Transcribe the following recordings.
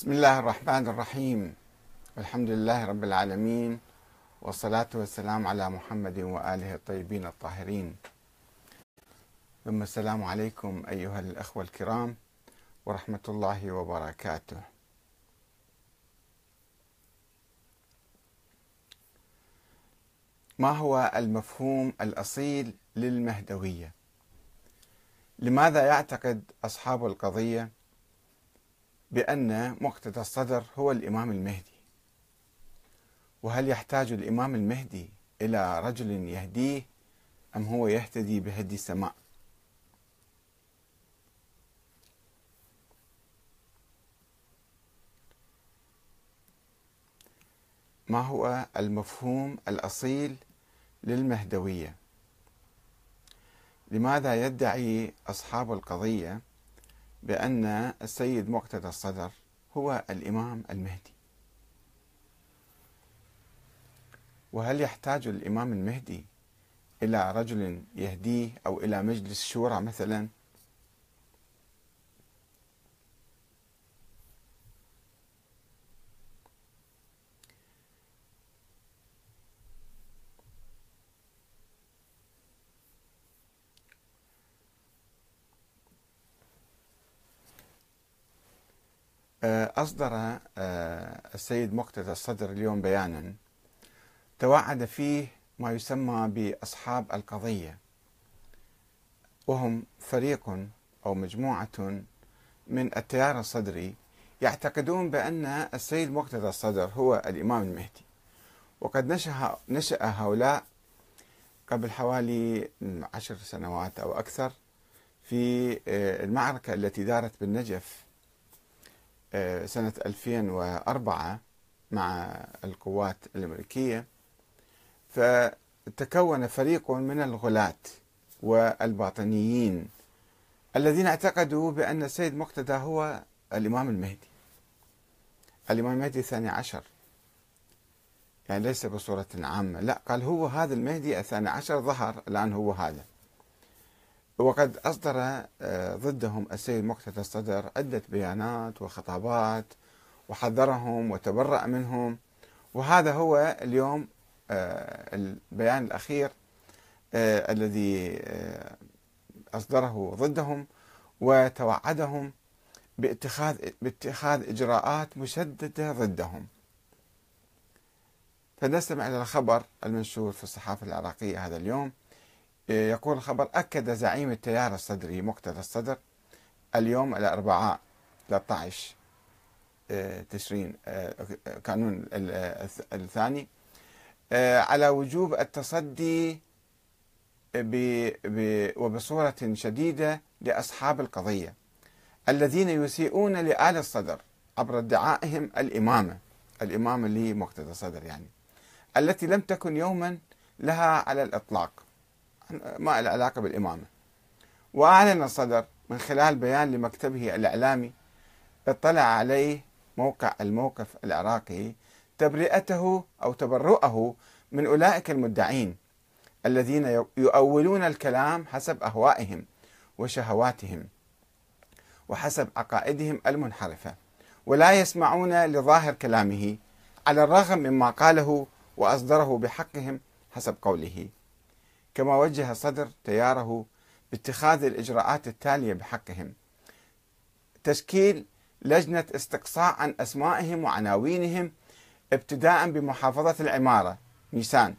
بسم الله الرحمن الرحيم. الحمد لله رب العالمين والصلاة والسلام على محمد وآله الطيبين الطاهرين. ثم السلام عليكم أيها الأخوة الكرام ورحمة الله وبركاته. ما هو المفهوم الأصيل للمهدوية؟ لماذا يعتقد أصحاب القضية بأن مقتدى الصدر هو الإمام المهدي. وهل يحتاج الإمام المهدي إلى رجل يهديه أم هو يهتدي بهدي السماء؟ ما هو المفهوم الأصيل للمهدوية؟ لماذا يدعي أصحاب القضية بأن السيد مقتدى الصدر هو الإمام المهدي. وهل يحتاج الإمام المهدي إلى رجل يهديه أو إلى مجلس شورى مثلا؟ أصدر آه، السيد مقتدى الصدر اليوم بيانا توعد فيه ما يسمى بأصحاب القضية وهم فريق أو مجموعة من التيار الصدري يعتقدون بأن السيد مقتدى الصدر هو الإمام المهدي. وقد نشأ, نشأ هؤلاء قبل حوالي عشر سنوات أو أكثر في آه، المعركة التي دارت بالنجف آه، سنة 2004 مع القوات الأمريكية فتكون فريق من الغلاة والباطنيين الذين اعتقدوا بأن السيد مقتدى هو الإمام المهدي. الإمام المهدي الثاني عشر. يعني ليس بصورة عامة لا قال هو هذا المهدي الثاني عشر ظهر الآن هو هذا. وقد أصدر آه، ضدهم السيد مقتدى الصدر عدة بيانات وخطابات وحذرهم وتبرأ منهم. وهذا هو اليوم آه، البيان الأخير آه، الذي أصدره ضدهم وتوعدهم باتخاذ باتخاذ إجراءات مشددة ضدهم. فنستمع إلى الخبر المنشور في الصحافة العراقية هذا اليوم. يقول الخبر أكد زعيم التيار الصدري مقتدى الصدر اليوم الأربعاء 13 آه، تشرين آه، كانون الثاني آه، على وجوب التصدي وبصورة شديدة لأصحاب القضية الذين يسيئون لآل الصدر عبر ادعائهم الإمامة الإمامة لمقتدى الصدر يعني التي لم تكن يوما لها على الإطلاق. ما له علاقة بالإمامة. وأعلن الصدر من خلال بيان لمكتبه الإعلامي اطلع عليه موقع الموقف العراقي تبرئته أو تبرؤه من أولئك المدعين الذين يؤولون الكلام حسب أهوائهم وشهواتهم وحسب عقائدهم المنحرفة ولا يسمعون لظاهر كلامه على الرغم مما قاله وأصدره بحقهم حسب قوله. كما وجه صدر تياره باتخاذ الإجراءات التالية بحقهم. تشكيل لجنة استقصاء عن أسمائهم وعناوينهم ابتداء بمحافظة العمارة نيسان.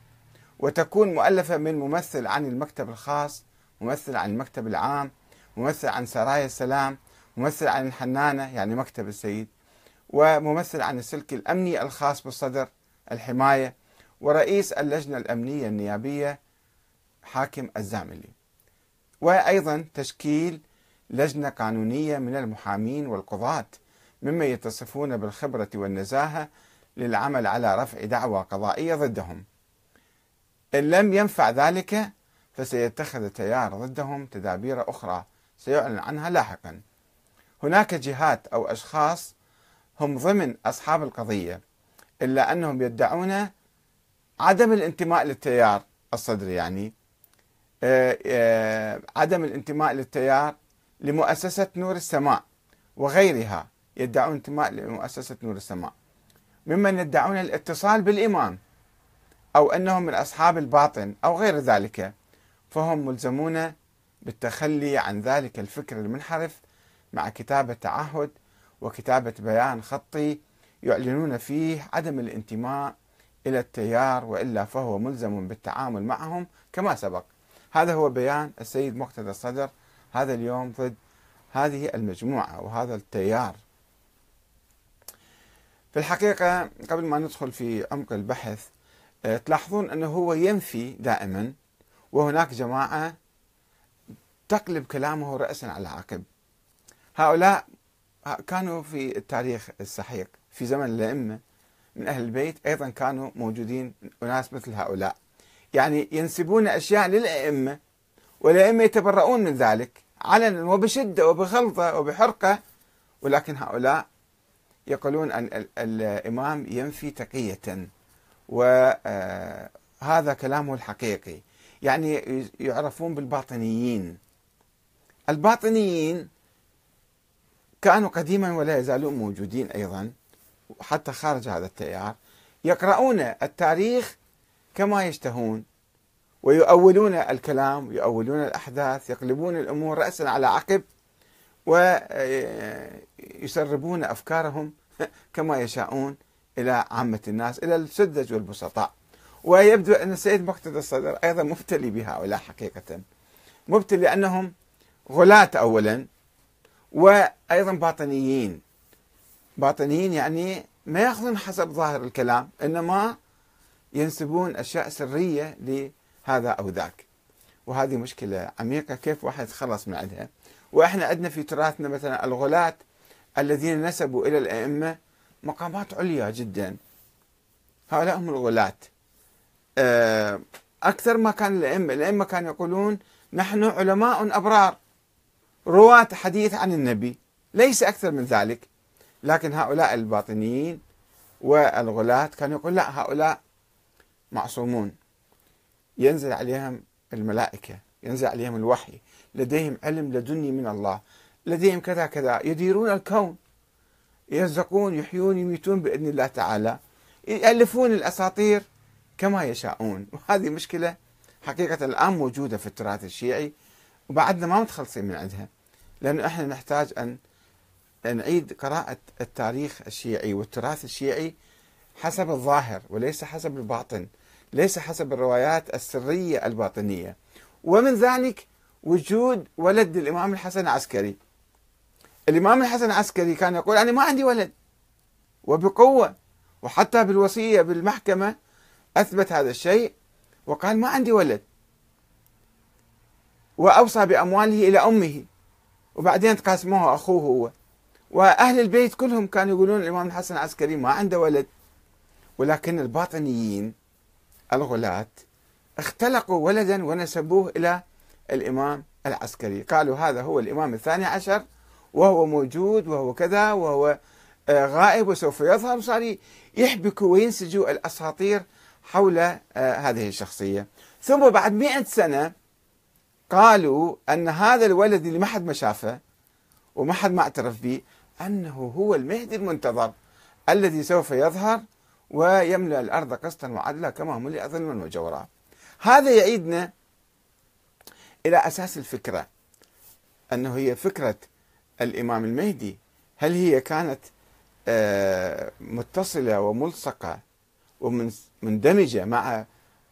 وتكون مؤلفة من ممثل عن المكتب الخاص ممثل عن المكتب العام ممثل عن سرايا السلام ممثل عن الحنانة يعني مكتب السيد. وممثل عن السلك الأمني الخاص بالصدر الحماية. ورئيس اللجنة الأمنية النيابية حاكم الزاملي وأيضا تشكيل لجنة قانونية من المحامين والقضاة ممن يتصفون بالخبرة والنزاهة للعمل على رفع دعوى قضائية ضدهم. إن لم ينفع ذلك فسيتخذ التيار ضدهم تدابير أخرى. سيعلن عنها لاحقا. هناك جهات أو أشخاص هم ضمن أصحاب القضية إلا أنهم يدعون عدم الانتماء للتيار الصدري يعني. عدم الانتماء للتيار لمؤسسة نور السماء وغيرها يدعون انتماء لمؤسسة نور السماء. ممن يدعون الاتصال بالإمام أو أنهم من أصحاب الباطن أو غير ذلك فهم ملزمون بالتخلي عن ذلك الفكر المنحرف مع كتابة تعهد وكتابة بيان خطي يعلنون فيه عدم الانتماء إلى التيار وإلا فهو ملزم بالتعامل معهم كما سبق. هذا هو بيان السيد مقتدى الصدر هذا اليوم ضد هذه المجموعة وهذا التيار. في الحقيقة قبل ما ندخل في عمق البحث آه، تلاحظون أنه هو ينفي دائما وهناك جماعة تقلب كلامه رأسا على عقب. هؤلاء كانوا في التاريخ السحيق في زمن الأئمة من أهل البيت أيضا كانوا موجودين أناس مثل هؤلاء. يعني ينسبون أشياء للأئمة والأئمة يتبرؤون من ذلك علنا وبشدة وبغلطة وبحرقة. ولكن هؤلاء يقولون أن الإمام ينفي تقية وهذا كلامه الحقيقي. يعني يعرفون بالباطنيين. الباطنيين كانوا قديما ولا يزالون موجودين أيضا حتى خارج هذا التيار. يقرؤون التاريخ كما يشتهون. ويؤولون الكلام ويؤولون الأحداث يقلبون الأمور رأسا على عقب ويسربون أفكارهم كما يشاءون إلى عامة الناس إلى السذج والبسطاء. ويبدو أن السيد مقتدى الصدر أيضا مبتلي بهؤلاء حقيقة. مبتلي لأنهم غلاة أولا وأيضا باطنيين. باطنيين يعني ما يأخذون حسب ظاهر الكلام إنما ينسبون أشياء سرية لهذا أو ذاك. وهذه مشكلة عميقة. كيف واحد يتخلص من عندها؟ وإحنا عندنا في تراثنا مثلا الغلاة الذين نسبوا إلى الأئمة مقامات عليا جدا. هؤلاء هم الغلاة. آه، أكثر ما كان الأئمة الأئمة كانوا يقولون نحن علماء أبرار. رواة حديث عن النبي. ليس أكثر من ذلك. لكن هؤلاء الباطنيين والغلاة كانوا يقول لا هؤلاء معصومون. ينزل عليهم الملائكة ينزل عليهم الوحي. لديهم علم لدني من الله. لديهم كذا كذا. يديرون الكون. يرزقون يحيون يميتون بإذن الله تعالى. يألفون الأساطير كما يشاءون. وهذه مشكلة حقيقة الآن موجودة في التراث الشيعي وبعدنا ما متخلصين من عندها. لأنه إحنا نحتاج أن نعيد قراءة التاريخ الشيعي والتراث الشيعي حسب الظاهر وليس حسب الباطن. ليس حسب الروايات السرية الباطنية. ومن ذلك وجود ولد الإمام الحسن العسكري. الإمام الحسن العسكري كان يقول أنا ما عندي ولد. وبقوة. وحتى بالوصية بالمحكمة أثبت هذا الشيء. وقال ما عندي ولد. وأوصى بأمواله إلى أمه. وبعدين تقاسموها أخوه هو. وأهل البيت كلهم كانوا يقولون الإمام الحسن العسكري ما عنده ولد. ولكن الباطنيين الغلاة اختلقوا ولدا ونسبوه إلى الإمام العسكري. قالوا هذا هو الإمام الثاني عشر وهو موجود وهو كذا وهو آه، غائب وسوف يظهر. وصار يحبكوا وينسجوا الأساطير حول آه، هذه الشخصية. ثم بعد مئة سنة قالوا أن هذا الولد اللي ما حد ما شافه وما حد ما اعترف به أنه هو المهدي المنتظر الذي سوف يظهر ويملأ الأرض قسطا وعدلا كما ملئ ظلما وجورا. هذا يعيدنا إلى أساس الفكرة أنه هي فكرة الإمام المهدي. هل هي كانت آه، متصلة وملصقة ومندمجة مع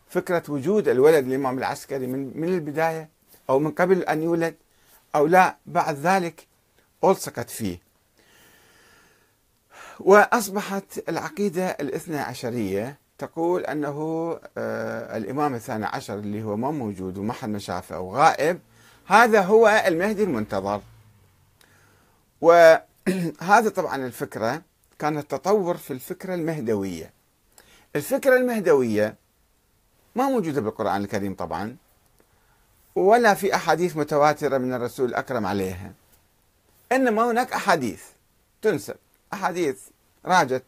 فكرة وجود الولد الإمام العسكري من من البداية أو من قبل أن يولد أو لا بعد ذلك ألصقت فيه؟ وأصبحت العقيدة الاثنى عشرية. تقول أنه آه، الإمام الثاني عشر اللي هو ما موجود وما حد شافه أو غائب هذا هو المهدي المنتظر. وهذا طبعا الفكرة كانت تطور في الفكرة المهدوية. الفكرة المهدوية ما موجودة بالقرآن الكريم طبعا ولا في أحاديث متواترة من الرسول الأكرم عليها. إنما هناك أحاديث تنسب. أحاديث راجت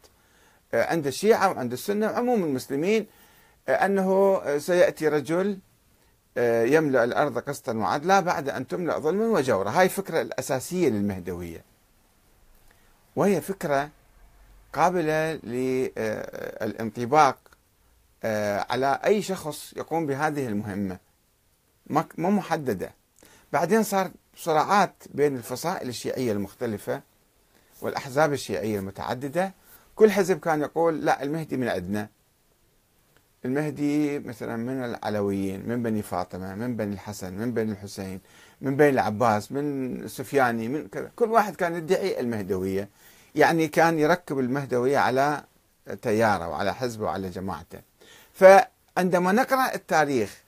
آه، عند الشيعة وعند السنة وعموم المسلمين آه، أنه سيأتي رجل آه، يملأ الأرض قسطا وعدلا بعد أن تملأ ظلما وجورا. هاي الفكرة الأساسية للمهدوية. وهي فكرة قابلة للانطباق آه، على أي شخص يقوم بهذه المهمة. مو محددة. بعدين صار صراعات بين الفصائل الشيعية المختلفة والأحزاب الشيعية المتعددة كل حزب كان يقول لا المهدي من عندنا. المهدي مثلا من العلويين من بني فاطمة من بني الحسن من بني الحسين من بني العباس من السفياني من كذا. كل واحد كان يدعي المهدوية. يعني كان يركب المهدوية على تياره وعلى حزبه وعلى جماعته. فعندما نقرأ التاريخ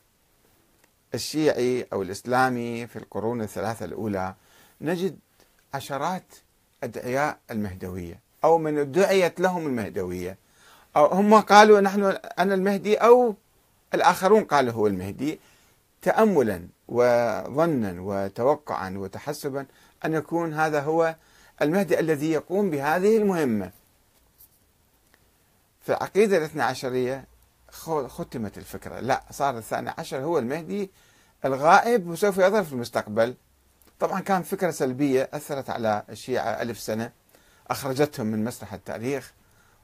الشيعي أو الإسلامي في القرون الثلاثة الأولى نجد عشرات أدعياء المهدوية أو من ادعيت لهم المهدوية. أو هم قالوا نحن أنا المهدي أو الآخرون قالوا هو المهدي. تأملا وظنا وتوقعا وتحسبا أن يكون هذا هو المهدي الذي يقوم بهذه المهمة. في العقيدة الاثنى عشرية ختمت الفكرة. لا صار الثاني عشر هو المهدي الغائب وسوف يظهر في المستقبل. طبعا كان فكرة سلبية أثرت على الشيعة ألف سنة أخرجتهم من مسرح التاريخ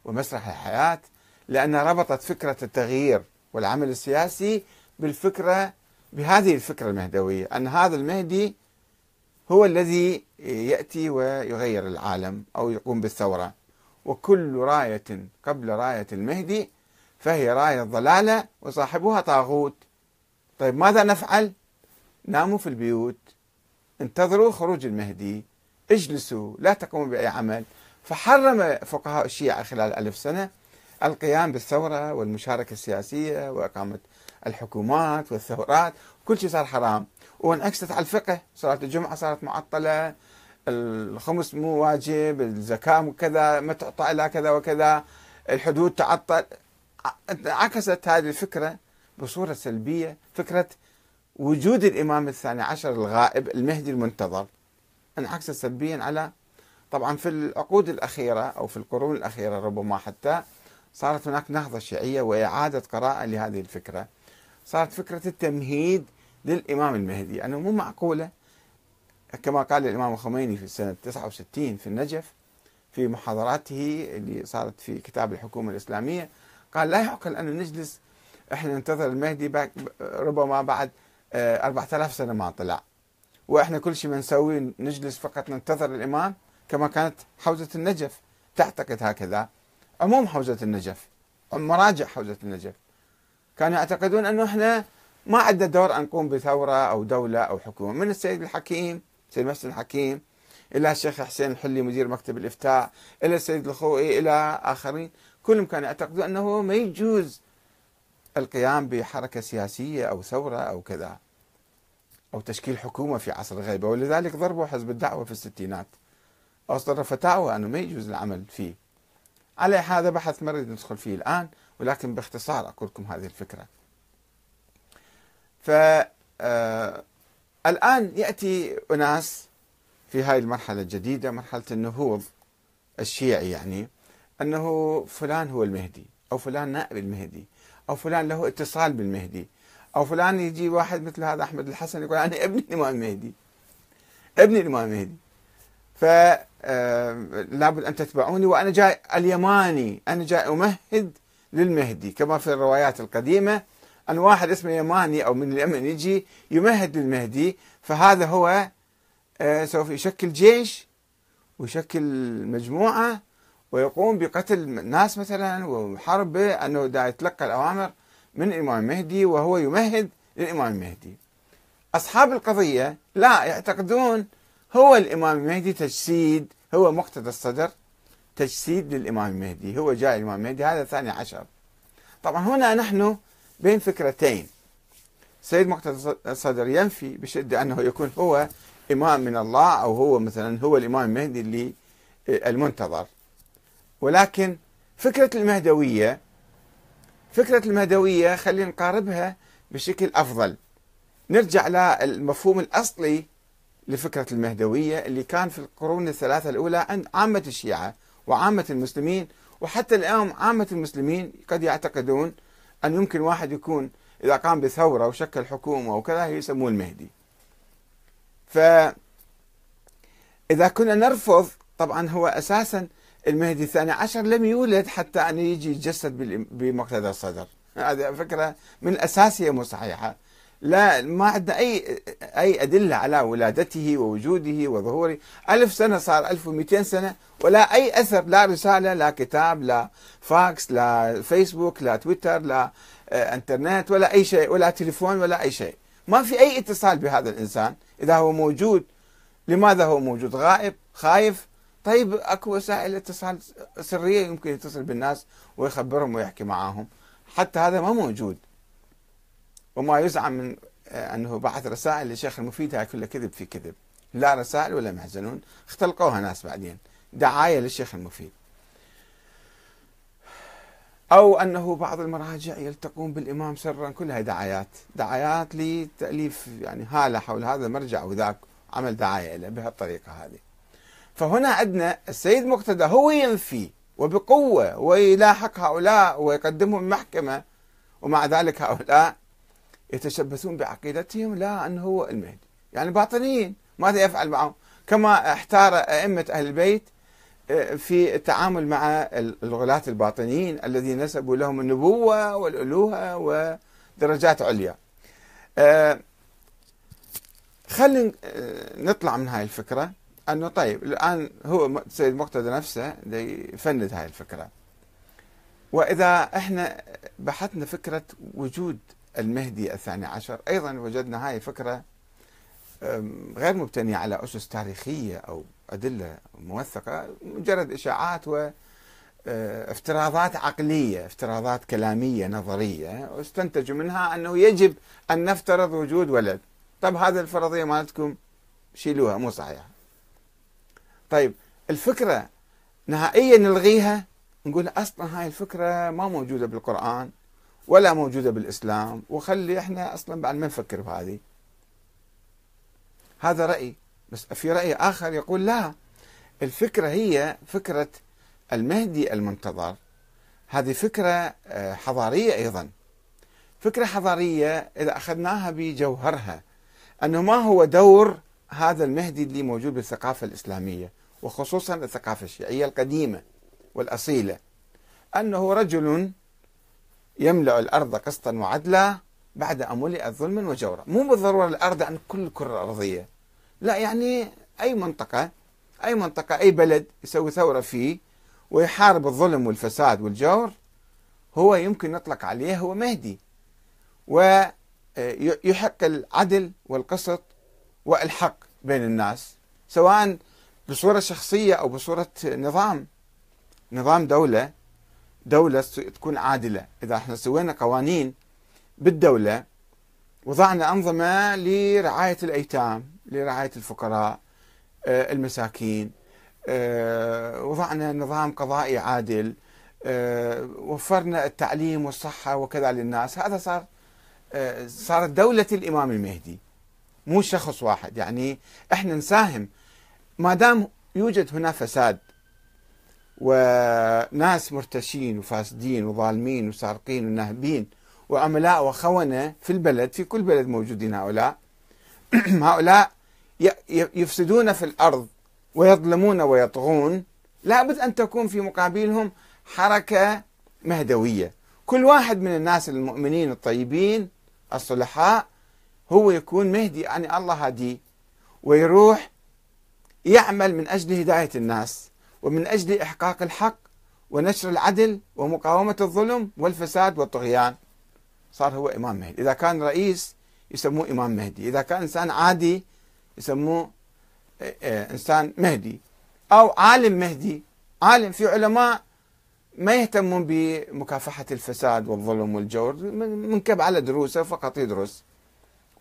ومسرح الحياة لأن ربطت فكرة التغيير والعمل السياسي بالفكرة بهذه الفكرة المهدوية أن هذا المهدي هو الذي يأتي ويغير العالم أو يقوم بالثورة. وكل راية قبل راية المهدي فهي راية ضلالة وصاحبها طاغوت. طيب ماذا نفعل؟ ناموا في البيوت انتظروا خروج المهدي اجلسوا لا تقوموا بأي عمل. فحرم فقهاء الشيعة خلال ألف سنة القيام بالثورة والمشاركة السياسية وإقامة الحكومات والثورات. كل شيء صار حرام. وانعكست على الفقه صلاة الجمعة صارت معطلة الخمس مو واجب الزكاة كذا ما تعطى إلا كذا وكذا الحدود تعطل. عكست هذه الفكرة بصورة سلبية فكرة وجود الإمام الثاني عشر الغائب المهدي المنتظر انعكست سلبيا على طبعا في العقود الأخيرة أو في القرون الأخيرة ربما حتى صارت هناك نهضة شيعية وإعادة قراءة لهذه الفكرة. صارت فكرة التمهيد للإمام المهدي. أنه مو معقولة كما قال الإمام الخميني في سنة 69 في النجف في محاضراته اللي صارت في كتاب الحكومة الإسلامية قال لا يعقل أن نجلس إحنا ننتظر المهدي ربما بعد 4000 آه، سنة ما طلع. وإحنا كل شيء ما نسوي نجلس فقط ننتظر الإمام كما كانت حوزة النجف تعتقد هكذا. عموم حوزة النجف مراجع حوزة النجف كانوا يعتقدون أنه إحنا ما عندنا دور أن نقوم بثورة أو دولة أو حكومة. من السيد الحكيم سيد مسجد الحكيم إلى الشيخ حسين الحلي مدير مكتب الإفتاء إلى السيد الخوئي إلى آخرين. كلهم كانوا يعتقدون أنه ما يجوز القيام بحركة سياسية أو ثورة أو كذا أو تشكيل حكومة في عصر الغيبة. ولذلك ضربوا حزب الدعوة في الستينات. أصدر فتاوى أنه ما يجوز العمل فيه. على هذا بحث ما نريد ندخل فيه الآن ولكن باختصار أقول لكم هذه الفكرة. ف آه، الآن يأتي أناس في هذه المرحلة الجديدة مرحلة النهوض الشيعي يعني أنه فلان هو المهدي أو فلان نائب المهدي. أو فلان له اتصال بالمهدي. أو فلان يجي واحد مثل هذا أحمد الحسن يقول أنا ابن الإمام المهدي ابن الإمام المهدي فلابد أن تتبعوني وأنا جاي اليماني. أنا جاي أمهد للمهدي. كما في الروايات القديمة أن واحد اسمه يماني أو من اليمن يجي يمهد للمهدي. فهذا هو آه، سوف يشكل جيش ويشكل مجموعة ويقوم بقتل الناس مثلا وحرب أنه دا يتلقى الأوامر من الإمام المهدي وهو يمهد للإمام المهدي أصحاب القضية لا يعتقدون هو الإمام المهدي تجسيد هو مقتدى الصدر تجسيد للإمام المهدي هو جاء الإمام المهدي هذا الثاني عشر. طبعا هنا نحن بين فكرتين. سيد مقتدى الصدر ينفي بشدة أنه يكون هو إمام من الله أو هو مثلا هو الإمام المهدي اللي المنتظر. ولكن فكرة المهدوية فكرة المهدوية خلينا نقاربها بشكل أفضل. نرجع للمفهوم الأصلي لفكرة المهدوية اللي كان في القرون الثلاثة الأولى عند عامة الشيعة وعامة المسلمين وحتى اليوم عامة المسلمين قد يعتقدون أن يمكن واحد يكون إذا قام بثورة وشكل حكومة وكذا يسموه المهدي. فإذا كنا نرفض طبعا هو أساسا المهدي الثاني عشر لم يولد حتى أن يجي يتجسد بمقتدى الصدر. هذه فكرة من أساسية مو صحيحة لا ما عندنا أي أي أدلة على ولادته ووجوده وظهوره. ألف سنة صار 1200 سنة ولا أي أثر لا رسالة لا كتاب لا فاكس لا فيسبوك لا تويتر لا آه، إنترنت ولا أي شيء ولا تليفون ولا أي شيء. ما في أي اتصال بهذا الإنسان. إذا هو موجود لماذا هو موجود؟ غائب خايف طيب أكو وسائل اتصال سرية يمكن يتصل بالناس ويخبرهم ويحكي معاهم. حتى هذا ما موجود. وما يزعم من آه، أنه بعث رسائل للشيخ المفيد هاي كلها كذب في كذب. لا رسائل ولا يحزنون اختلقوها ناس بعدين. دعاية للشيخ المفيد. أو أنه بعض المراجع يلتقون بالإمام سرا. كلها دعايات. دعايات لتأليف يعني هالة حول هذا المرجع وذاك عمل دعاية له بهالطريقة هذه. فهنا عندنا السيد مقتدى هو ينفي وبقوة ويلاحق هؤلاء ويقدمهم محكمة ومع ذلك هؤلاء يتشبثون بعقيدتهم لا أنه هو المهدي. يعني باطنيين ماذا يفعل معهم؟ كما احتار أئمة أهل البيت آه، في التعامل مع الغلاة الباطنيين الذين نسبوا لهم النبوة والألوهة ودرجات عليا. آه، خلينا آه، نطلع من هاي الفكرة. أنه طيب الآن هو سيد مقتدى نفسه يفند هاي الفكرة. وإذا إحنا بحثنا فكرة وجود المهدي الثاني عشر أيضا وجدنا هاي فكرة غير مبتنية على أسس تاريخية أو أدلة موثقة مجرد إشاعات و افتراضات عقلية افتراضات كلامية نظرية واستنتجوا منها أنه يجب أن نفترض وجود ولد. طب هذه الفرضية مالتكم شيلوها مو صحيحة طيب الفكرة نهائيا نلغيها؟ نقول أصلا هاي الفكرة ما موجودة بالقرآن ولا موجودة بالإسلام وخلي إحنا أصلا بعد ما نفكر بهذه. هذا رأي بس في رأي آخر يقول لا الفكرة هي فكرة المهدي المنتظر. هذه فكرة آه، حضارية أيضا. فكرة حضارية إذا أخذناها بجوهرها أنه ما هو دور هذا المهدي اللي موجود بالثقافة الإسلامية. وخصوصا الثقافة الشيعية القديمة والأصيلة. أنه رجل يملأ الأرض قسطا وعدلا بعد أن ملئت ظلما وجورا مو بالضرورة الأرض أن كل الكرة الأرضية لا يعني أي منطقة أي منطقة أي بلد يسوي ثورة فيه ويحارب الظلم والفساد والجور هو يمكن نطلق عليه هو مهدي. ويحق العدل والقسط والحق بين الناس سواء بصورة شخصية أو بصورة نظام. نظام دولة دولة تكون عادلة. إذا إحنا سوينا قوانين بالدولة وضعنا أنظمة لرعاية الأيتام لرعاية الفقراء آه، المساكين آه، وضعنا نظام قضائي عادل آه، وفرنا التعليم والصحة وكذا للناس. هذا صار صارت دولة الإمام المهدي مو شخص واحد. يعني إحنا نساهم ما دام يوجد هنا فساد وناس مرتشين وفاسدين وظالمين وسارقين ونهبين وعملاء وخونة في البلد في كل بلد موجودين هؤلاء هؤلاء يفسدون في الأرض ويظلمون ويطغون. لابد أن تكون في مقابلهم حركة مهدوية. كل واحد من الناس المؤمنين الطيبين الصلحاء هو يكون مهدي يعني الله هديه ويروح يعمل من أجل هداية الناس ومن أجل إحقاق الحق ونشر العدل ومقاومة الظلم والفساد والطغيان. صار هو إمام مهدي. إذا كان رئيس يسموه إمام مهدي. إذا كان إنسان عادي يسموه آه، آه، إنسان مهدي. أو عالم مهدي. عالم في علماء ما يهتمون بمكافحة الفساد والظلم والجور. منكب على دروسه فقط يدرس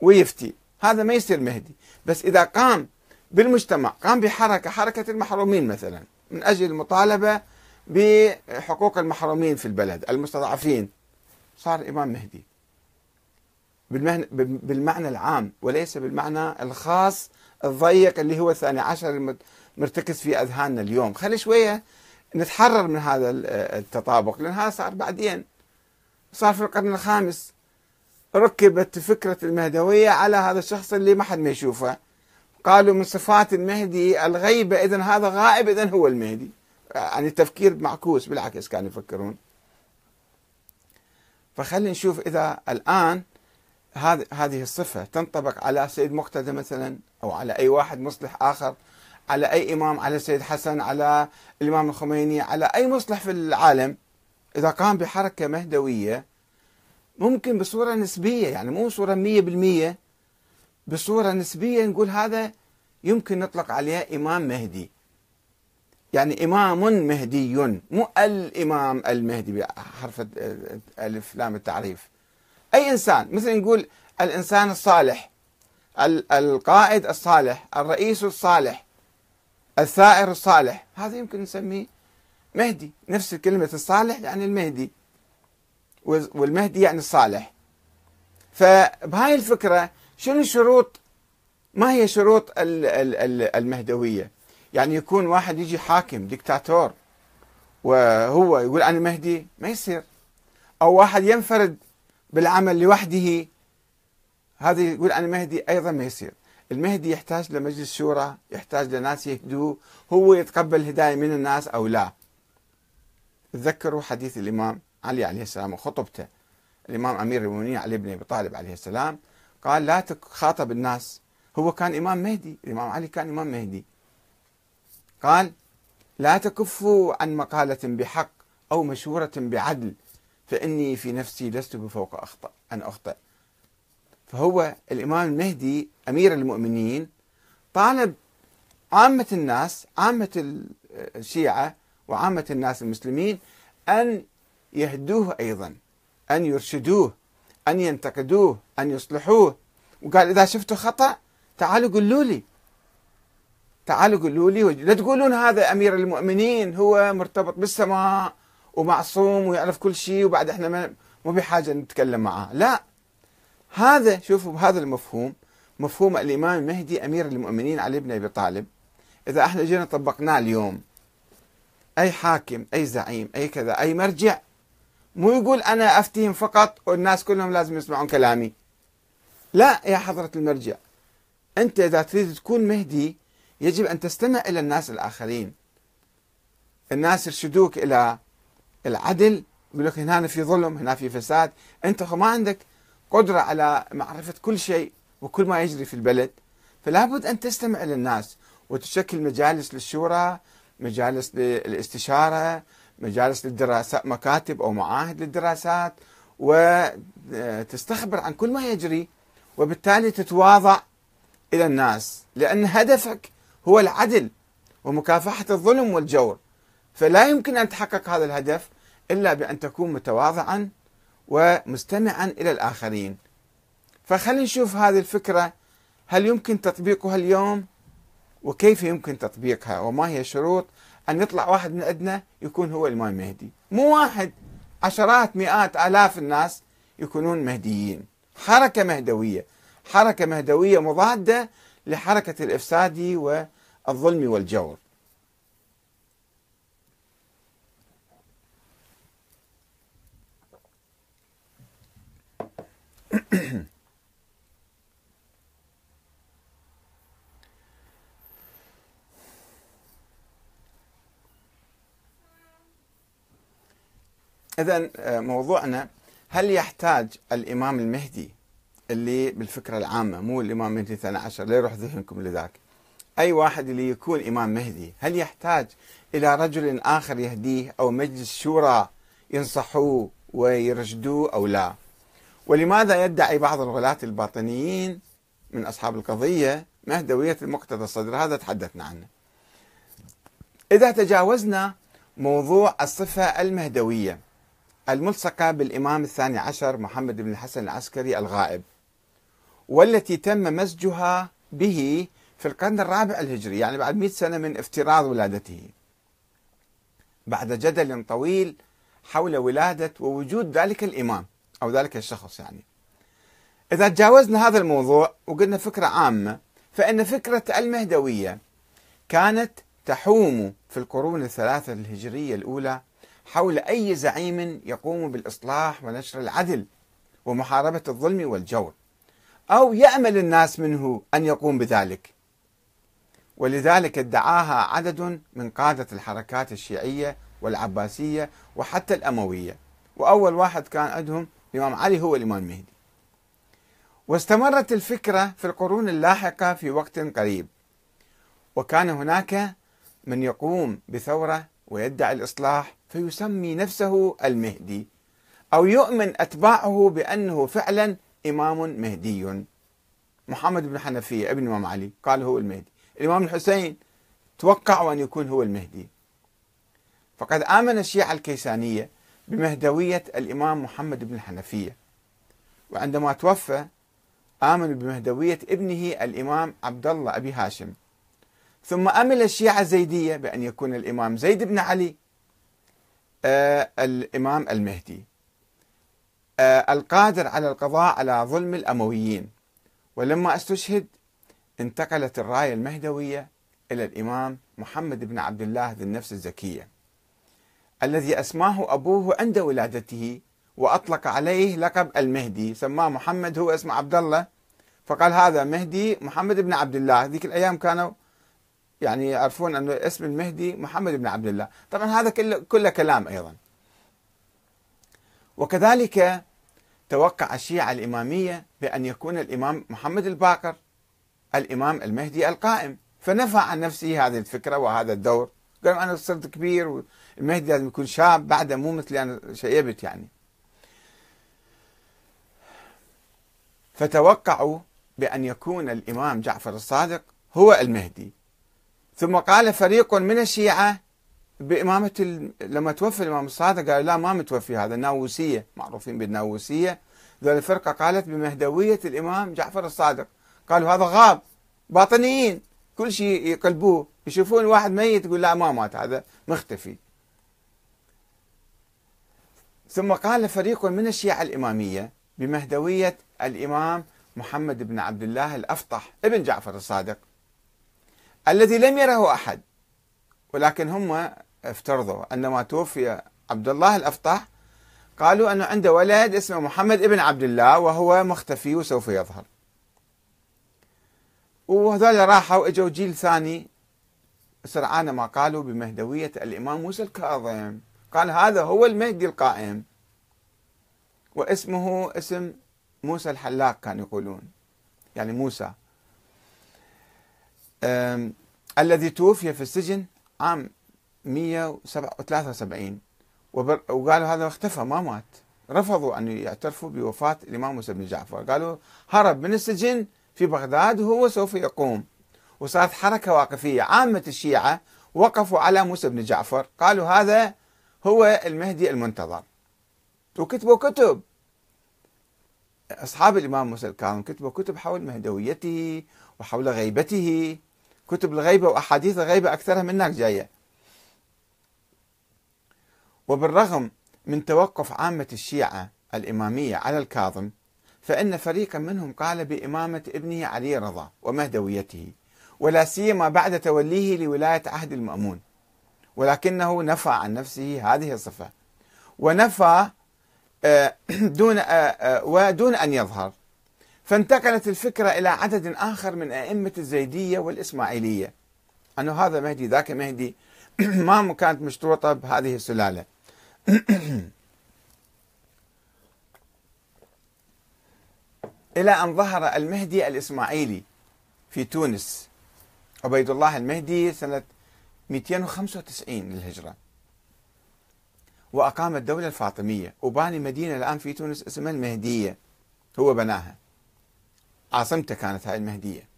ويفتي. هذا ما يصير مهدي. بس إذا قام بالمجتمع قام بحركة حركة المحرومين مثلا من أجل المطالبة بحقوق المحرومين في البلد المستضعفين. صار إمام مهدي. بالمعنى العام وليس بالمعنى الخاص الضيق اللي هو الثاني عشر مرتكز في أذهاننا اليوم. خلي شوية نتحرر من هذا التطابق لأن هذا صار بعدين. صار في القرن الخامس. ركبت فكرة المهدوية على هذا الشخص اللي ما حد ما يشوفه. قالوا من صفات المهدي الغيبة إذا هذا غائب إذا هو المهدي. يعني التفكير معكوس بالعكس كانوا يفكرون. فخلينا نشوف إذا الآن هذه الصفة تنطبق على سيد مقتدى مثلا أو على أي واحد مصلح آخر على أي إمام على سيد حسن على الإمام الخميني على أي مصلح في العالم. إذا قام بحركة مهدوية ممكن بصورة نسبية يعني مو صورة مية بالمية بصورة نسبية نقول هذا يمكن نطلق عليه إمام مهدي. يعني إمام مهدي مو الإمام المهدي بحرف ألف لام التعريف. أي إنسان مثل نقول الإنسان الصالح القائد الصالح الرئيس الصالح الثائر الصالح هذا يمكن نسميه مهدي. نفس كلمة الصالح يعني المهدي والمهدي يعني الصالح. فبهاي الفكرة شنو الشروط ما هي شروط المهدوية؟ يعني يكون واحد يجي حاكم ديكتاتور وهو يقول أنا مهدي ما يصير. أو واحد ينفرد بالعمل لوحده هذا يقول أنا مهدي أيضا ما يصير. المهدي يحتاج لمجلس شورى يحتاج لناس يهدوه هو يتقبل هداية من الناس أو لا. تذكروا حديث الإمام علي عليه السلام وخطبته. الإمام أمير المؤمنين علي بن أبي طالب عليه السلام قال لا تخاطب الناس. هو كان إمام مهدي الإمام علي كان إمام مهدي. قال لا تكفوا عن مقالة بحق أو مشورة بعدل فإني في نفسي لست بفوق أخطأ أن أخطئ. فهو الإمام المهدي أمير المؤمنين طالب عامة الناس عامة الشيعة وعامة الناس المسلمين أن يهدوه أيضا أن يرشدوه. أن ينتقدوه أن يصلحوه. وقال إذا شفتوا خطأ تعالوا قولوا لي. تعالوا قولوا لي لا تقولون هذا أمير المؤمنين هو مرتبط بالسماء ومعصوم ويعرف كل شيء وبعد إحنا ما مو بحاجة نتكلم معاه. لا. هذا شوفوا بهذا المفهوم مفهوم الإمام المهدي أمير المؤمنين علي بن أبي طالب. إذا إحنا جينا طبقناه اليوم أي حاكم أي زعيم أي كذا أي مرجع مو يقول أنا أفتيهم فقط والناس كلهم لازم يسمعون كلامي. لا يا حضرة المرجع. أنت إذا تريد تكون مهدي يجب أن تستمع إلى الناس الآخرين. الناس يرشدوك إلى العدل يقول لك هنا في ظلم هنا في فساد. أنت ما عندك قدرة على معرفة كل شيء وكل ما يجري في البلد. فلا بد أن تستمع إلى الناس وتشكل مجالس للشورى مجالس للاستشارة مجالس للدراسات مكاتب أو معاهد للدراسات وتستخبر عن كل ما يجري وبالتالي تتواضع إلى الناس لأن هدفك هو العدل ومكافحة الظلم والجور. فلا يمكن أن تحقق هذا الهدف إلا بأن تكون متواضعا ومستمعا إلى الآخرين. فخلينا نشوف هذه الفكرة هل يمكن تطبيقها اليوم؟ وكيف يمكن تطبيقها؟ وما هي الشروط؟ أن يطلع واحد من عندنا يكون هو الإمام المهدي مو واحد عشرات مئات آلاف الناس يكونون مهديين. حركة مهدوية. حركة مهدوية مضادة لحركة الإفساد والظلم والجور. إذا آه، موضوعنا هل يحتاج الإمام المهدي اللي بالفكرة العامة مو الإمام المهدي الثاني عشر لا يروح ذهنكم لذاك أي واحد اللي يكون إمام مهدي هل يحتاج إلى رجل آخر يهديه أو مجلس شورى ينصحوه ويرشدوه أو لا؟ ولماذا يدعي بعض الغلاة الباطنيين من أصحاب القضية مهدوية المقتدى الصدر؟ هذا تحدثنا عنه. إذا تجاوزنا موضوع الصفة المهدوية. الملصقة بالإمام الثاني عشر محمد بن الحسن العسكري الغائب والتي تم مزجها به في القرن الرابع الهجري يعني بعد مئة سنة من افتراض ولادته. بعد جدل طويل حول ولادة ووجود ذلك الإمام أو ذلك الشخص يعني. إذا تجاوزنا هذا الموضوع وقلنا فكرة عامة فإن فكرة المهدوية كانت تحوم في القرون الثلاثة الهجرية الأولى حول أي زعيم يقوم بالإصلاح ونشر العدل ومحاربة الظلم والجور أو يأمل الناس منه أن يقوم بذلك. ولذلك ادعاها عدد من قادة الحركات الشيعية والعباسية وحتى الأموية. وأول واحد كان عندهم الإمام علي هو الإمام المهدي واستمرت الفكرة في القرون اللاحقة في وقت قريب. وكان هناك من يقوم بثورة ويدعي الإصلاح فيسمي نفسه المهدي أو يؤمن أتباعه بأنه فعلا إمام مهدي. محمد بن حنفية ابن الإمام علي قال هو المهدي. الإمام الحسين توقعوا أن يكون هو المهدي. فقد آمن الشيعة الكيسانية بمهدوية الإمام محمد بن الحنفية وعندما توفى آمنوا بمهدوية ابنه الإمام عبد الله أبي هاشم. ثم أمل الشيعة الزيدية بأن يكون الإمام زيد بن علي الإمام المهدي. آه القادر على القضاء على ظلم الأمويين. ولما استشهد انتقلت الراية المهدوية إلى الإمام محمد بن عبد الله ذي النفس الزكية الذي أسماه أبوه عند ولادته وأطلق عليه لقب المهدي سماه محمد هو اسمه عبد الله. فقال هذا مهدي محمد بن عبد الله. ذيك الأيام كانوا يعني يعرفون أن اسم المهدي محمد بن عبد الله. طبعا هذا كله, كله كلام أيضا. وكذلك توقع الشيعة الإمامية بأن يكون الإمام محمد الباقر الإمام المهدي القائم. فنفى عن نفسه هذه الفكرة وهذا الدور. قال أنا صرت كبير والمهدي لازم يكون شاب بعده مو مثلي أنا شيبت يعني. فتوقعوا بأن يكون الإمام جعفر الصادق هو المهدي. ثم قال فريق من الشيعة بإمامة. لما توفي الإمام الصادق قال لا ما متوفي هذا الناووسية معروفين بالناووسية. ذول الفرقة قالت بمهدوية الإمام جعفر الصادق. قالوا هذا غاب باطنيين كل شيء يقلبوه يشوفون واحد ميت يقول لا ما مات هذا مختفي. ثم قال فريق من الشيعة الإمامية بمهدوية الإمام محمد بن عبد الله الأفطح ابن جعفر الصادق. الذي لم يره أحد ولكن هم افترضوا عندما توفي عبد الله الأفطح قالوا أنه عنده ولد اسمه محمد ابن عبد الله وهو مختفي وسوف يظهر. وهذول راحوا إجوا جيل ثاني سرعان ما قالوا بمهدوية الإمام موسى الكاظم. قال هذا هو المهدي القائم واسمه اسم موسى الحلاق كانوا يقولون يعني موسى. الذي توفي في السجن عام 173 وقالوا هذا اختفى ما مات. رفضوا أن يعترفوا بوفاة الإمام موسى بن جعفر. قالوا هرب من السجن في بغداد وهو سوف يقوم. وصارت حركة واقفية. عامة الشيعة وقفوا على موسى بن جعفر. قالوا هذا هو المهدي المنتظر. وكتبوا كتب. أصحاب الإمام موسى الكاظم كتبوا كتب حول مهدويته وحول غيبته. كتب الغيبة وأحاديث الغيبة أكثرها من هناك جاية. وبالرغم من توقف عامة الشيعة الإمامية على الكاظم فإن فريقا منهم قال بإمامة ابنه علي رضا ومهدويته ولا سيما بعد توليه لولاية عهد المأمون ولكنه نفى عن نفسه هذه الصفة ونفى آه، دون آه، آه، ودون أن يظهر فانتقلت الفكرة إلى عدد آخر من أئمة الزيدية والإسماعيلية. أنه هذا مهدي ذاك مهدي. ما كانت مشروطة بهذه السلالة. إلى أن ظهر المهدي الإسماعيلي في تونس. عبيد الله المهدي سنة 295 للهجرة. وأقام الدولة الفاطمية. وباني مدينة الآن في تونس اسمها المهدية. هو بناها. عاصمته كانت هاي المهدية.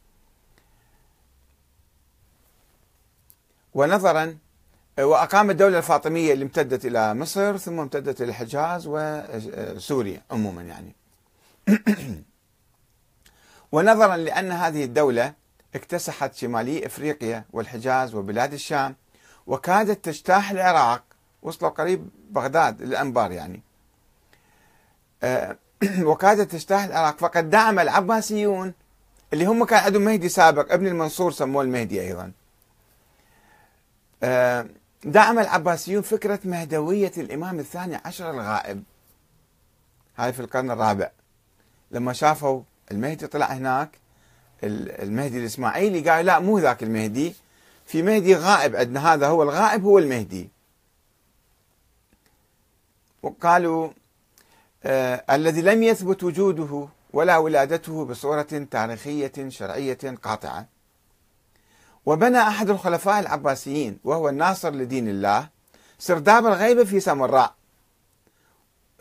ونظرا وأقام الدولة الفاطمية اللي امتدت إلى مصر ثم امتدت إلى الحجاز وسوريا عموما يعني. ونظرا لأن هذه الدولة اكتسحت شمالي إفريقيا والحجاز وبلاد الشام وكادت تجتاح العراق وصلوا قريب بغداد الانبار يعني. آه، وكادت تجتاح العراق فقد دعم العباسيون اللي هم كان عندهم مهدي سابق ابن المنصور سموه المهدي أيضا. آه، دعم العباسيون فكرة مهدوية الإمام الثاني عشر الغائب. هاي في القرن الرابع. لما شافوا المهدي طلع هناك المهدي الإسماعيلي قال لا مو ذاك المهدي. في مهدي غائب عندنا هذا هو الغائب هو المهدي. وقالوا الذي لم يثبت وجوده ولا ولادته بصورة تاريخية شرعية قاطعة. وبنى أحد الخلفاء العباسيين وهو الناصر لدين الله سرداب الغيبة في سامراء.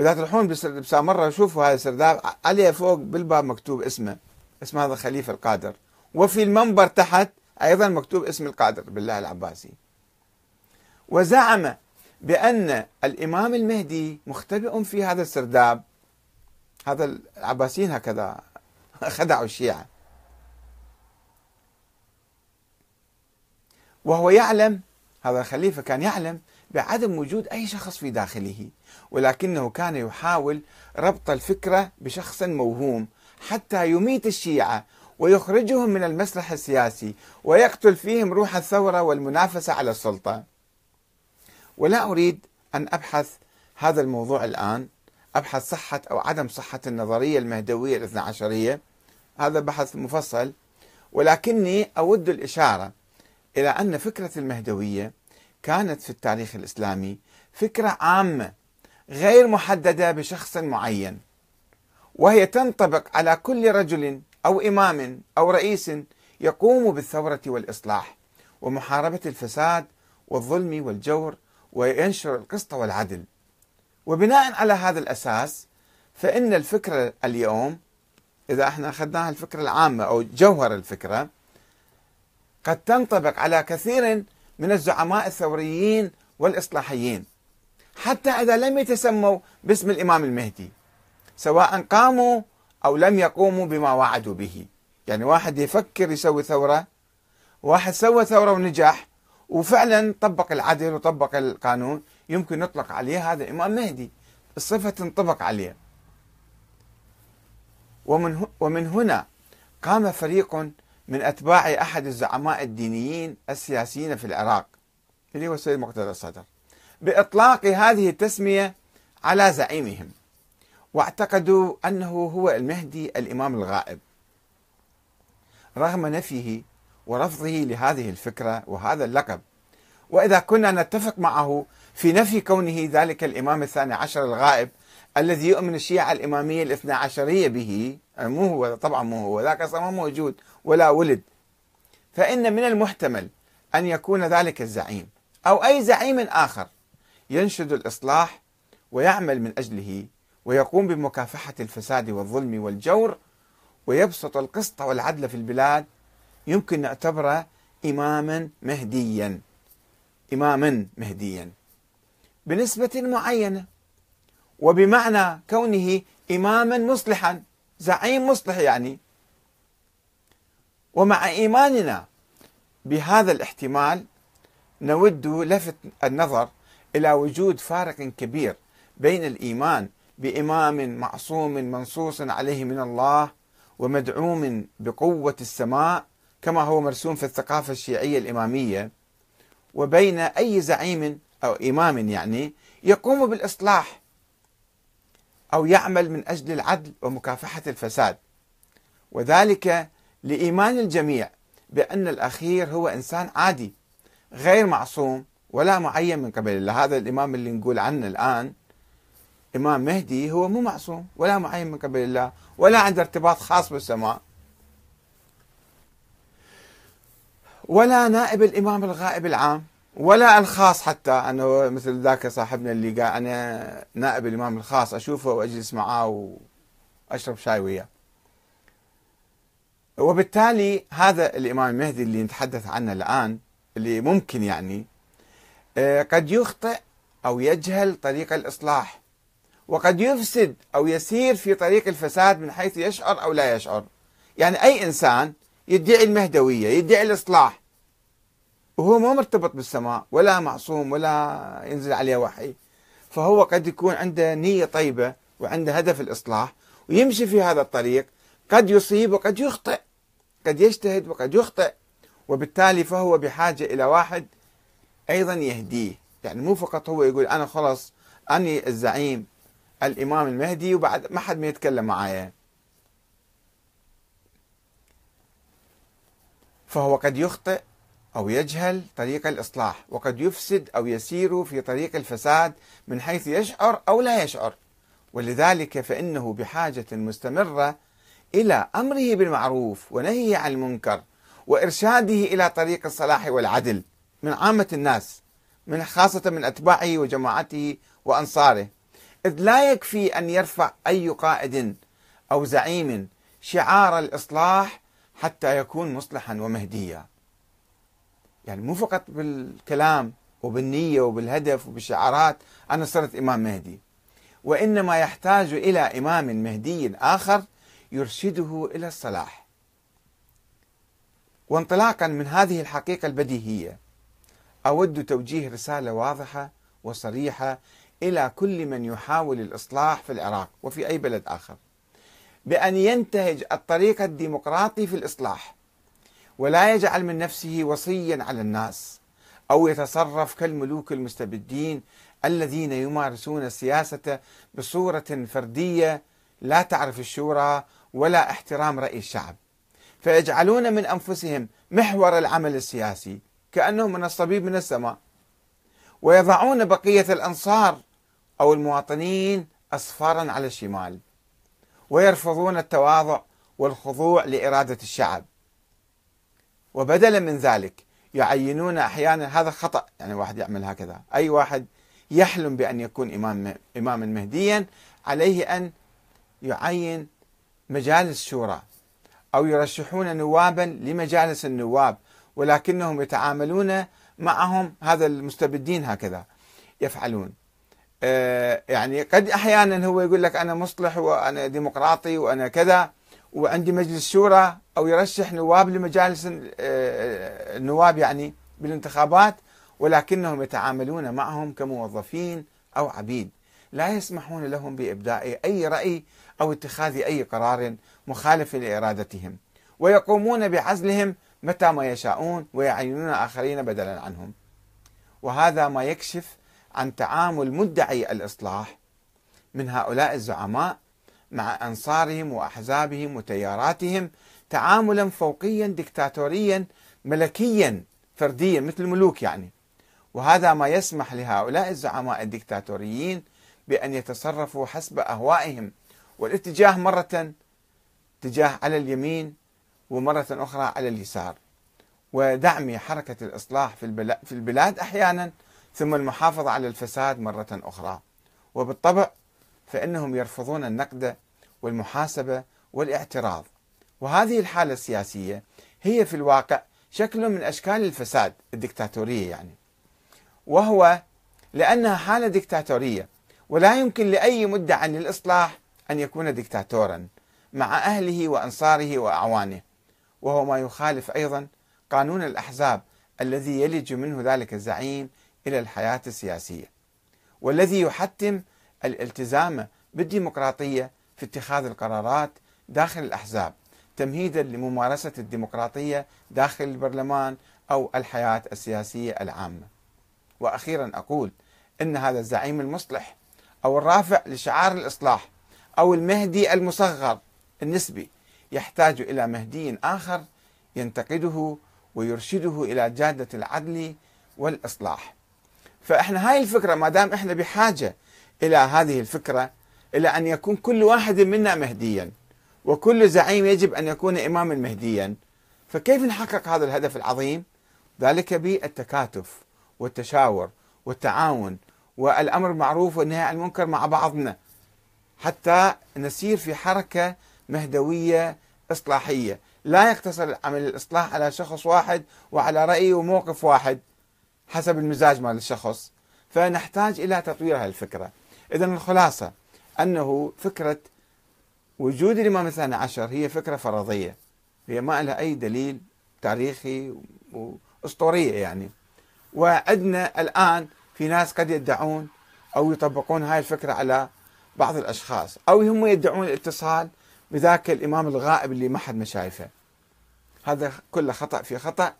إذا تروحون بسامراء شوفوا هذا السرداب عليه فوق بالباب مكتوب اسمه اسم هذا الخليفة القادر. وفي المنبر تحت أيضا مكتوب اسم القادر بالله العباسي. وزعم بأن الإمام المهدي مختبئ في هذا السرداب. هذا العباسيين هكذا خدعوا الشيعة. وهو يعلم هذا الخليفة كان يعلم بعدم وجود أي شخص في داخله ولكنه كان يحاول ربط الفكرة بشخص موهوم حتى يميت الشيعة ويخرجهم من المسرح السياسي ويقتل فيهم روح الثورة والمنافسة على السلطة. ولا أريد أن أبحث هذا الموضوع الآن أبحث صحة أو عدم صحة النظرية المهدوية الاثنى عشرية. هذا بحث مفصل ولكني أود الإشارة إلى أن فكرة المهدوية كانت في التاريخ الإسلامي فكرة عامة غير محددة بشخص معين وهي تنطبق على كل رجل أو إمام أو رئيس يقوم بالثورة والإصلاح ومحاربة الفساد والظلم والجور وينشر القسط والعدل. وبناء على هذا الأساس فإن الفكرة اليوم إذا إحنا أخذناها الفكرة العامة أو جوهر الفكرة قد تنطبق على كثير من الزعماء الثوريين والإصلاحيين. حتى إذا لم يتسموا باسم الإمام المهدي سواء قاموا أو لم يقوموا بما وعدوا به. يعني واحد يفكر يسوي ثورة واحد سوى ثورة ونجح وفعلا طبق العدل وطبق القانون يمكن نطلق عليه هذا إمام مهدي. الصفة تنطبق عليه. ومن ومن هنا قام فريق من أتباع أحد الزعماء الدينيين السياسيين في العراق اللي هو السيد مقتدى الصدر بإطلاق هذه التسمية على زعيمهم. واعتقدوا أنه هو المهدي الإمام الغائب. رغم نفيه ورفضه لهذه الفكرة وهذا اللقب. وإذا كنا نتفق معه في نفي كونه ذلك الإمام الثاني عشر الغائب الذي يؤمن الشيعة الإمامية الاثنى عشرية به مو هو طبعا مو هو ذاك أصلا ما موجود ولا ولد. فإن من المحتمل أن يكون ذلك الزعيم أو أي زعيم آخر ينشد الإصلاح ويعمل من أجله ويقوم بمكافحة الفساد والظلم والجور ويبسط القسط والعدل في البلاد يمكن نعتبره إماما مهديا. إماما مهديا. بنسبة معينة. وبمعنى كونه إماما مصلحا. زعيم مصلح يعني. ومع إيماننا بهذا الاحتمال نود لفت النظر إلى وجود فارق كبير بين الإيمان بإمام معصوم منصوص عليه من الله ومدعوم بقوة السماء كما هو مرسوم في الثقافة الشيعية الإمامية وبين أي زعيم أو إمام يعني يقوم بالإصلاح أو يعمل من أجل العدل ومكافحة الفساد. وذلك لإيمان الجميع بأن الأخير هو إنسان عادي غير معصوم ولا معين من قبل الله. هذا الإمام اللي نقول عنه الآن إمام مهدي هو مو معصوم ولا معين من قبل الله ولا عنده ارتباط خاص بالسماء. ولا نائب الإمام الغائب العام ولا الخاص حتى. أنه مثل ذاك صاحبنا اللي قال أنا نائب الإمام الخاص أشوفه وأجلس معاه وأشرب شاي وياه. وبالتالي هذا الإمام المهدي اللي نتحدث عنه الآن اللي ممكن يعني آه، قد يخطئ أو يجهل طريق الإصلاح وقد يفسد أو يسير في طريق الفساد من حيث يشعر أو لا يشعر. يعني أي إنسان يدعي المهدوية يدعي الإصلاح وهو مو مرتبط بالسماء ولا معصوم ولا ينزل عليه وحي. فهو قد يكون عنده نية طيبة وعنده هدف الإصلاح ويمشي في هذا الطريق. قد يصيب وقد يخطئ قد يجتهد وقد يخطئ. وبالتالي فهو بحاجة إلى واحد أيضا يهديه. يعني مو فقط هو يقول أنا خلص أني الزعيم الإمام المهدي وبعد ما حد ما يتكلم معايا. فهو قد يخطئ أو يجهل طريق الإصلاح وقد يفسد أو يسير في طريق الفساد من حيث يشعر أو لا يشعر. ولذلك فإنه بحاجة مستمرة إلى أمره بالمعروف ونهيه عن المنكر وإرشاده إلى طريق الصلاح والعدل من عامة الناس من خاصة من أتباعه وجماعته وأنصاره. إذ لا يكفي أن يرفع أي قائد أو زعيم شعار الإصلاح حتى يكون مصلحا ومهديا. يعني مو فقط بالكلام وبالنية وبالهدف وبالشعارات أنا صرت إمام مهدي. وإنما يحتاج إلى إمام مهدي آخر يرشده إلى الصلاح. وانطلاقا من هذه الحقيقة البديهية أود توجيه رسالة واضحة وصريحة إلى كل من يحاول الإصلاح في العراق وفي أي بلد آخر. بأن ينتهج الطريق الديمقراطي في الإصلاح. ولا يجعل من نفسه وصيا على الناس أو يتصرف كالملوك المستبدين الذين يمارسون السياسة بصورة فردية لا تعرف الشورى ولا احترام رأي الشعب. فيجعلون من أنفسهم محور العمل السياسي كأنهم من الصبيب من السماء. ويضعون بقية الأنصار أو المواطنين أصفارا على الشمال. ويرفضون التواضع والخضوع لإرادة الشعب. وبدلا من ذلك يعينون أحيانا هذا خطأ يعني واحد يعمل هكذا. أي واحد يحلم بأن يكون إمام إماما مهديا عليه أن يعين مجالس شورى أو يرشحون نوابا لمجالس النواب ولكنهم يتعاملون معهم هذا المستبدين هكذا يفعلون. آه، يعني قد أحيانا هو يقول لك أنا مصلح وأنا ديمقراطي وأنا كذا وعندي مجلس شورى أو يرشح نواب لمجالس آه، النواب يعني بالانتخابات ولكنهم يتعاملون معهم كموظفين أو عبيد. لا يسمحون لهم بإبداء أي رأي أو اتخاذ أي قرار مخالف لإرادتهم ويقومون بعزلهم متى ما يشاءون ويعينون آخرين بدلا عنهم. وهذا ما يكشف عن تعامل مدعي الإصلاح من هؤلاء الزعماء مع أنصارهم وأحزابهم وتياراتهم تعاملا فوقيا دكتاتوريا ملكيا فرديا مثل الملوك يعني. وهذا ما يسمح لهؤلاء الزعماء الدكتاتوريين بأن يتصرفوا حسب أهوائهم. والاتجاه مرة اتجاه على اليمين ومرة أخرى على اليسار. ودعم حركة الإصلاح في البلاد أحيانا ثم المحافظة على الفساد مرة أخرى. وبالطبع فإنهم يرفضون النقد والمحاسبة والاعتراض. وهذه الحالة السياسية هي في الواقع شكل من أشكال الفساد الدكتاتورية يعني. وهو لأنها حالة دكتاتورية ولا يمكن لأي مدعى للإصلاح أن يكون دكتاتورا مع أهله وأنصاره وأعوانه. وهو ما يخالف أيضا قانون الأحزاب الذي يلج منه ذلك الزعيم إلى الحياة السياسية. والذي يحتم الالتزام بالديمقراطيه في اتخاذ القرارات داخل الاحزاب تمهيدا لممارسه الديمقراطيه داخل البرلمان أو الحياة السياسيه العامه. وأخيرا أقول ان هذا الزعيم المصلح أو الرافع لشعار الاصلاح أو المهدي المصغر النسبي يحتاج إلى مهدي اخر ينتقده ويرشده إلى جاده العدل والاصلاح. فاحنا هاي الفكرة ما دام إحنا بحاجه إلى هذه الفكرة إلى أن يكون كل واحد منا مهديا وكل زعيم يجب أن يكون اماما مهديا. فكيف نحقق هذا الهدف العظيم؟ ذلك بالتكاتف والتشاور والتعاون والأمر بالمعروف والنهي عن المنكر مع بعضنا حتى نسير في حركة مهدوية إصلاحية. لا يقتصر عمل الإصلاح على شخص واحد وعلى رأي وموقف واحد حسب المزاج مال الشخص. فنحتاج إلى تطوير هذه الفكرة. إذا الخلاصة أنه فكرة وجود الإمام الثاني عشر هي فكرة فرضية. هي ما لها أي دليل تاريخي وأسطورية يعني. وعندنا الآن في ناس قد يدعون أو يطبقون هاي الفكرة على بعض الأشخاص أو هم يدعون الاتصال بذاك الإمام الغائب اللي ما حد ما شايفه. هذا كله خطأ في خطأ.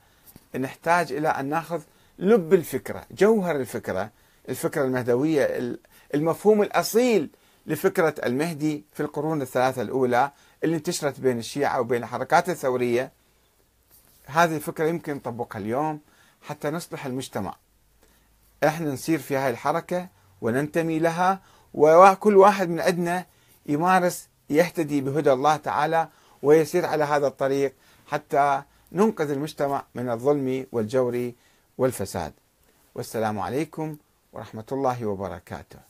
نحتاج إلى أن نأخذ لب الفكرة جوهر الفكرة الفكرة المهدوية المفهوم الأصيل لفكرة المهدي في القرون الثلاثة الأولى اللي انتشرت بين الشيعة وبين الحركات الثورية. هذه الفكرة يمكن نطبقها اليوم حتى نصلح المجتمع. إحنا نسير في هاي الحركة وننتمي لها وكل واحد من عندنا يمارس يهتدي بهدى الله تعالى ويسير على هذا الطريق حتى ننقذ المجتمع من الظلم والجور والفساد. والسلام عليكم ورحمة الله وبركاته.